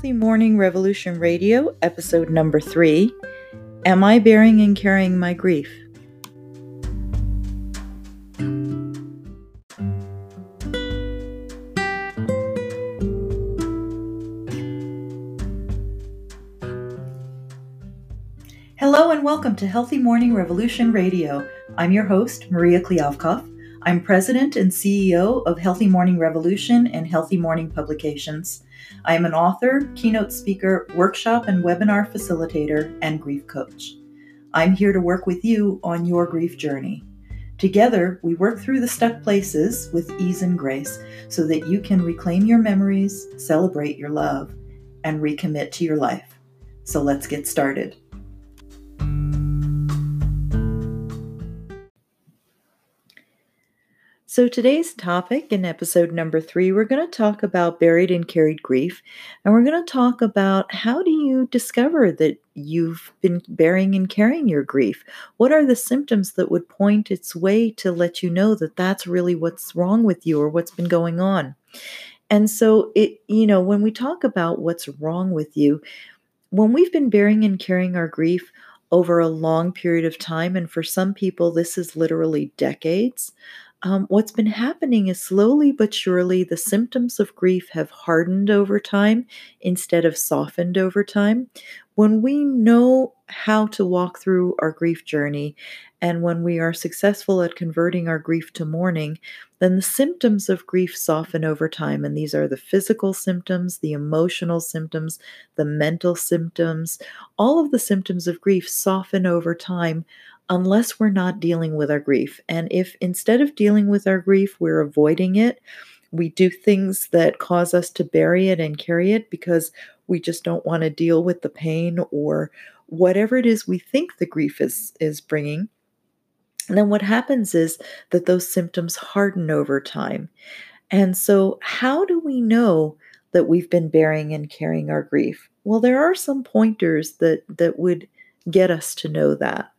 Healthy Mourning Revolution Radio, episode number three Am I Bearing and Carrying My Grief? Hello and welcome to Healthy Mourning Revolution Radio. I'm your host, Maria Kliavkoff. I'm president and CEO of Healthy Mourning Revolution and Healthy Mourning Publications. I am an author, keynote speaker, workshop and webinar facilitator, and grief coach. I'm here to work with you on your grief journey. Together, we work through the stuck places with ease and grace so that you can reclaim your memories, celebrate your love, and recommit to your life. So let's get started. So, today's topic in episode number three, we're going to talk about buried and carried grief. And we're going to talk about how do you discover that you've been bearing and carrying your grief? What are the symptoms that would point its way to let you know that that's really what's wrong with you or what's been going on? And so, it, you know, when we talk about what's wrong with you, when we've been bearing and carrying our grief, over a long period of time, and for some people, this is literally decades um, what's been happening is slowly but surely the symptoms of grief have hardened over time instead of softened over time. When we know how to walk through our grief journey and when we are successful at converting our grief to mourning, then the symptoms of grief soften over time. And these are the physical symptoms, the emotional symptoms, the mental symptoms. All of the symptoms of grief soften over time unless we're not dealing with our grief. And if instead of dealing with our grief, we're avoiding it, we do things that cause us to bury it and carry it because we just don't want to deal with the pain or whatever it is we think the grief is is bringing and then what happens is that those symptoms harden over time. And so how do we know that we've been bearing and carrying our grief? Well there are some pointers that that would get us to know that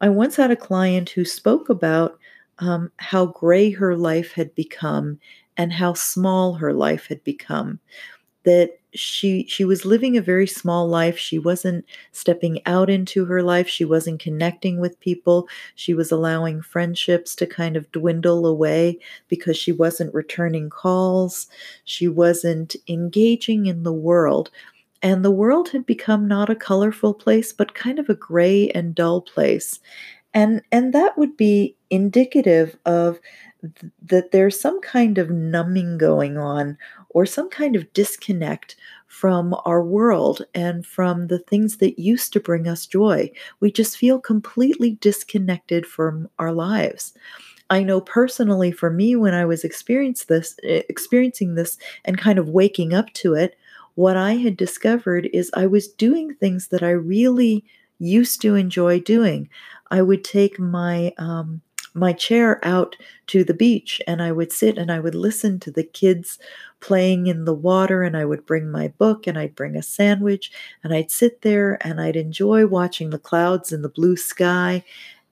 I once had a client who spoke about um, how gray her life had become and how small her life had become. That she she was living a very small life. She wasn't stepping out into her life. She wasn't connecting with people. She was allowing friendships to kind of dwindle away because she wasn't returning calls. She wasn't engaging in the world and the world had become not a colorful place but kind of a gray and dull place. And and that would be indicative of th- that there's some kind of numbing going on or some kind of disconnect from our world and from the things that used to bring us joy. We just feel completely disconnected from our lives. I know personally for me when I was this experiencing this and kind of waking up to it what I had discovered is I was doing things that I really used to enjoy doing. I would take my um, my chair out to the beach and I would sit and I would listen to the kids playing in the water and I would bring my book and I'd bring a sandwich and I'd sit there and I'd enjoy watching the clouds and the blue sky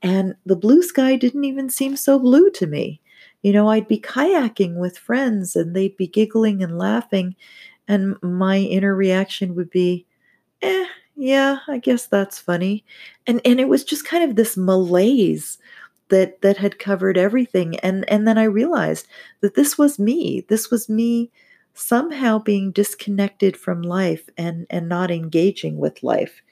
and the blue sky didn't even seem so blue to me. You know, I'd be kayaking with friends and they'd be giggling and laughing and my inner reaction would be, eh, yeah, I guess that's funny. And and it was just kind of this malaise that that had covered everything. And and then I realized that this was me. This was me somehow being disconnected from life and and not engaging with life.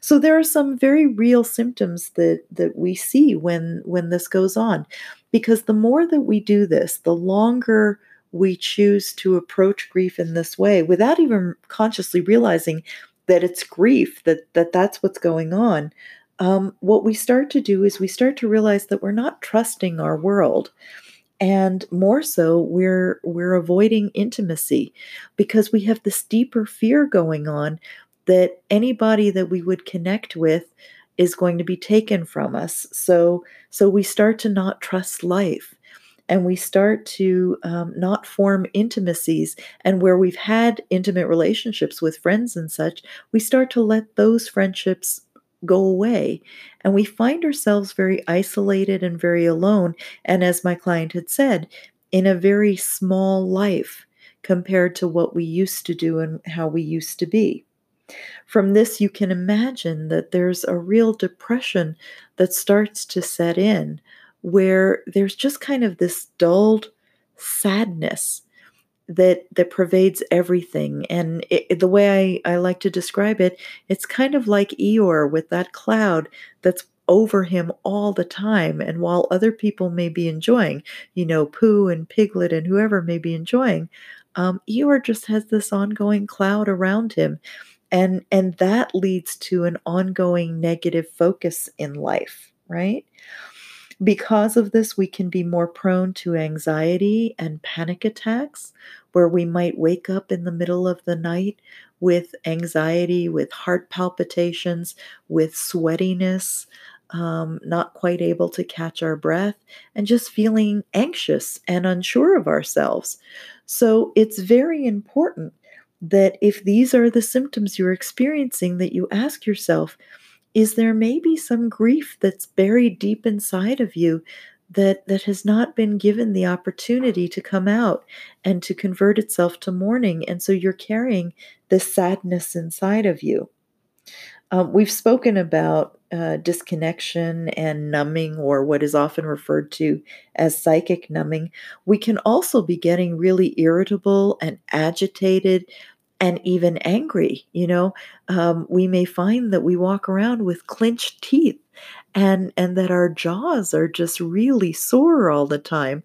So there are some very real symptoms that that we see when when this goes on because the more that we do this, the longer we choose to approach grief in this way without even consciously realizing that it's grief that that that's what's going on. Um, what we start to do is we start to realize that we're not trusting our world and more so we're we're avoiding intimacy because we have this deeper fear going on that anybody that we would connect with is going to be taken from us. So so we start to not trust life and we start to um, not form intimacies. And where we've had intimate relationships with friends and such, we start to let those friendships go away. And we find ourselves very isolated and very alone. And as my client had said, in a very small life. compared to what we used to do and how we used to be. From this, you can imagine that there's a real depression that starts to set in where there's just kind of this dulled sadness that that pervades everything. And it, the way I, I like to describe it it's kind of like eeyore with that cloud that's over him all the time. And while other people may be enjoying you know pooh and piglet and whoever may be enjoying um, eeyore just has this ongoing cloud around him. And and that leads to an ongoing negative focus in life right because of this, we can be more prone to anxiety and panic attacks, where we might wake up in the middle of the night with anxiety, with heart palpitations, with sweatiness, um, not quite able to catch our breath, and just feeling anxious and unsure of ourselves. So it's very important that if these are the symptoms you're experiencing, that you ask yourself, is there maybe some grief that's buried deep inside of you that that has not been given the opportunity to come out and to convert itself to mourning and so you're carrying this sadness inside of you um, we've spoken about uh, disconnection and numbing, or what is often referred to as psychic numbing. We can also be getting really irritable and agitated and even angry. You know, um, we may find that we walk around with clenched teeth and and that our jaws are just really sore all the time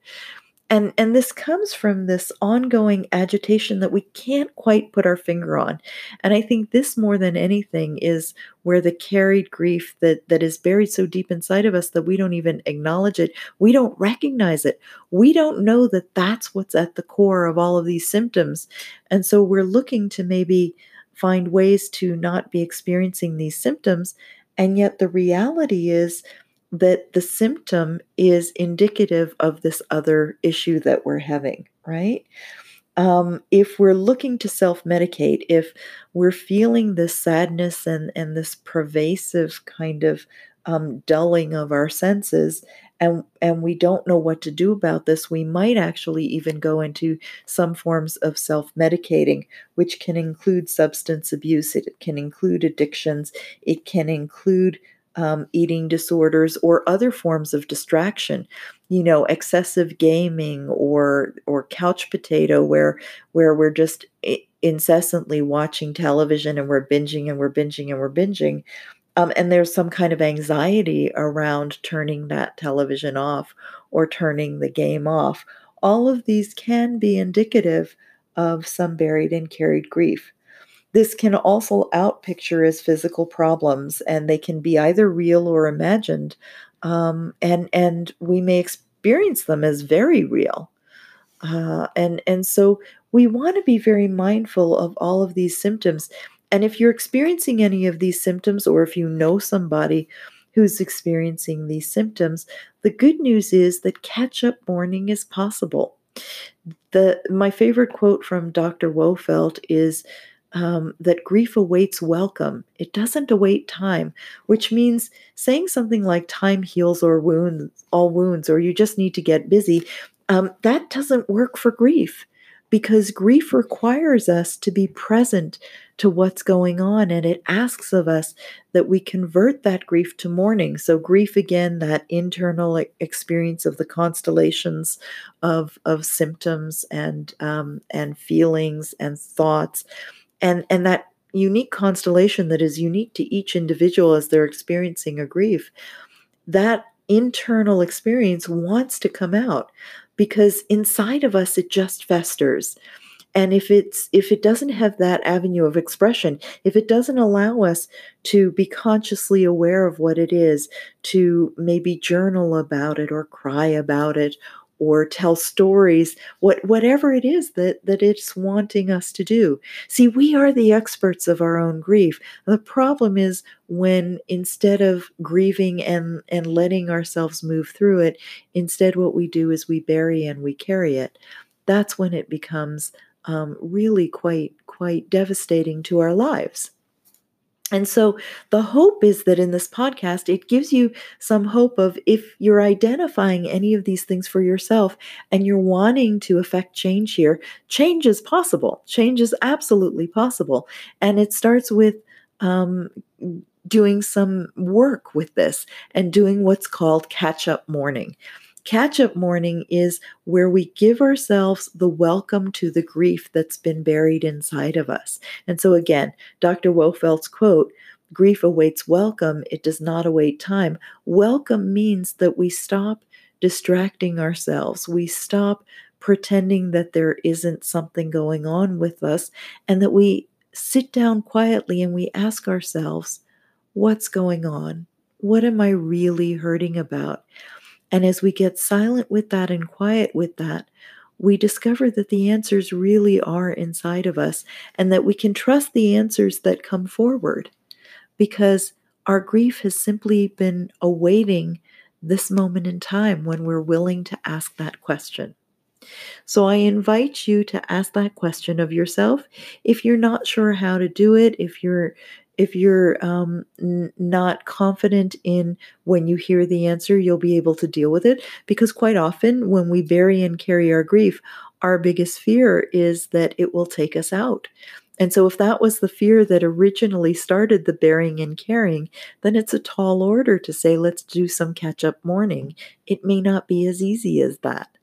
and and this comes from this ongoing agitation that we can't quite put our finger on. And i think this more than anything is where the carried grief that that is buried so deep inside of us that we don't even acknowledge it we don't recognize it. We don't know that that's what's at the core of all of these symptoms. And so we're looking to maybe find ways to not be experiencing these symptoms. And yet the reality is that the symptom is indicative of this other issue that we're having, right? Um, if we're looking to self medicate, if we're feeling this sadness and, and this pervasive kind of um, dulling of our senses, and, and we don't know what to do about this, we might actually even go into some forms of self medicating, which can include substance abuse, it can include addictions, it can include um, eating disorders or other forms of distraction you know excessive gaming or or couch potato where where we're just incessantly watching television and we're binging and we're binging and we're binging um, and there's some kind of anxiety around turning that television off or turning the game off. All of these can be indicative of some buried and carried grief this can also outpicture as physical problems, and they can be either real or imagined, um, and and we may experience them as very real. Uh, and and so we want to be very mindful of all of these symptoms. And if you're experiencing any of these symptoms, or if you know somebody who's experiencing these symptoms, the good news is that catch up mourning is possible. The my favorite quote from Dr. Wolfelt is um, that grief awaits welcome. It doesn't await time, which means saying something like time heals or wounds all wounds, or you just need to get busy. Um, that doesn't work for grief because grief requires us to be present to what's going on and it asks of us that we convert that grief to mourning so grief again that internal experience of the constellations of of symptoms and um, and feelings and thoughts and and that unique constellation that is unique to each individual as they're experiencing a grief that internal experience wants to come out because inside of us it just festers. And if it's if it doesn't have that avenue of expression if it doesn't allow us to be consciously aware of what it is to maybe journal about it or cry about it or tell stories what whatever it is that that it's wanting us to do. See we are the experts of our own grief. The problem is when instead of grieving and and letting ourselves move through it instead what we do is we bury and we carry it. That's when it becomes um, really quite quite devastating to our lives And so the hope is that in this podcast, it gives you some hope of if you're identifying any of these things for yourself and you're wanting to affect change here, change is possible. Change is absolutely possible. And it starts with um, doing some work with this and doing what's called catch up mourning. Catch up mourning is where we give ourselves the welcome to the grief that's been buried inside of us. And so, again, Dr. Wolfelt's quote grief awaits welcome, it does not await time. Welcome means that we stop distracting ourselves, we stop pretending that there isn't something going on with us, and that we sit down quietly and we ask ourselves, What's going on? What am I really hurting about? And as we get silent with that and quiet with that, we discover that the answers really are inside of us and that we can trust the answers that come forward because our grief has simply been awaiting this moment in time when we're willing to ask that question. So I invite you to ask that question of yourself. If you're not sure how to do it, if you're if you're um, n- not confident in when you hear the answer, you'll be able to deal with it. Because quite often, when we bury and carry our grief, our biggest fear is that it will take us out. And so, if that was the fear that originally started the bearing and carrying, then it's a tall order to say, let's do some catch up mourning. It may not be as easy as that.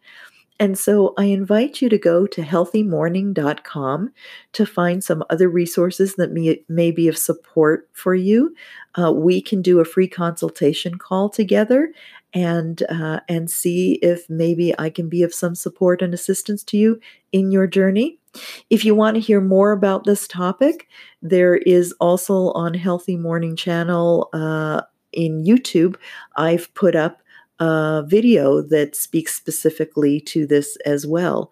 And so I invite you to go to healthymourning.com to find some other resources that may, may be of support for you. Uh, we can do a free consultation call together and uh, and see if maybe I can be of some support and assistance to you in your journey. If you want to hear more about this topic, there is also on Healthy Mourning channel uh, in YouTube. I've put up a video that speaks specifically to this as well.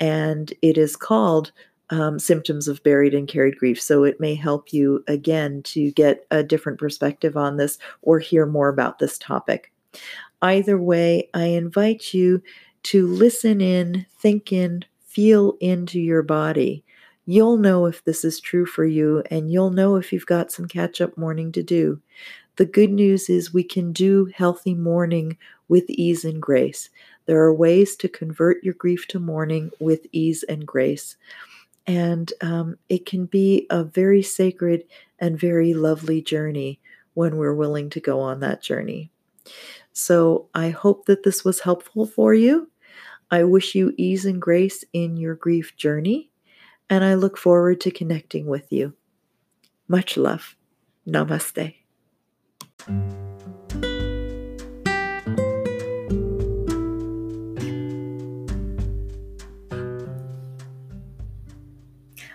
And it is called um, Symptoms of Buried and Carried Grief. So it may help you again to get a different perspective on this or hear more about this topic. Either way, I invite you to listen in, think in, feel into your body. You'll know if this is true for you, and you'll know if you've got some catch up mourning to do. The good news is we can do healthy mourning with ease and grace. There are ways to convert your grief to mourning with ease and grace. And um, it can be a very sacred and very lovely journey when we're willing to go on that journey. So I hope that this was helpful for you. I wish you ease and grace in your grief journey, and I look forward to connecting with you. Much love. Namaste.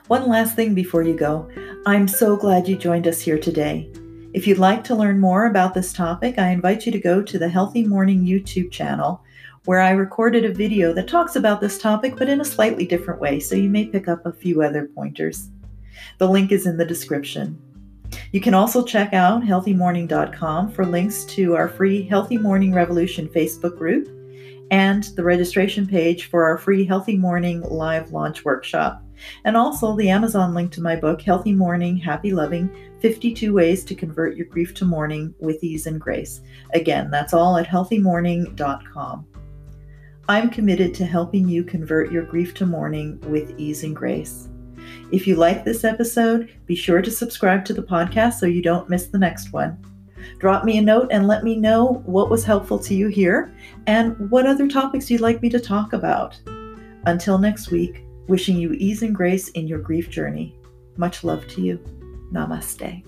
One last thing before you go. I'm so glad you joined us here today. If you'd like to learn more about this topic, I invite you to go to the Healthy Mourning YouTube channel, where I recorded a video that talks about this topic but in a slightly different way, so you may pick up a few other pointers. The link is in the description. You can also check out healthymourning.com for links to our free Healthy Mourning Revolution Facebook group and the registration page for our free Healthy Mourning live launch workshop, and also the Amazon link to my book, Healthy Mourning, Happy Loving 52 Ways to Convert Your Grief to Mourning with Ease and Grace. Again, that's all at healthymourning.com. I'm committed to helping you convert your grief to mourning with ease and grace. If you like this episode, be sure to subscribe to the podcast so you don't miss the next one. Drop me a note and let me know what was helpful to you here and what other topics you'd like me to talk about. Until next week, wishing you ease and grace in your grief journey. Much love to you. Namaste.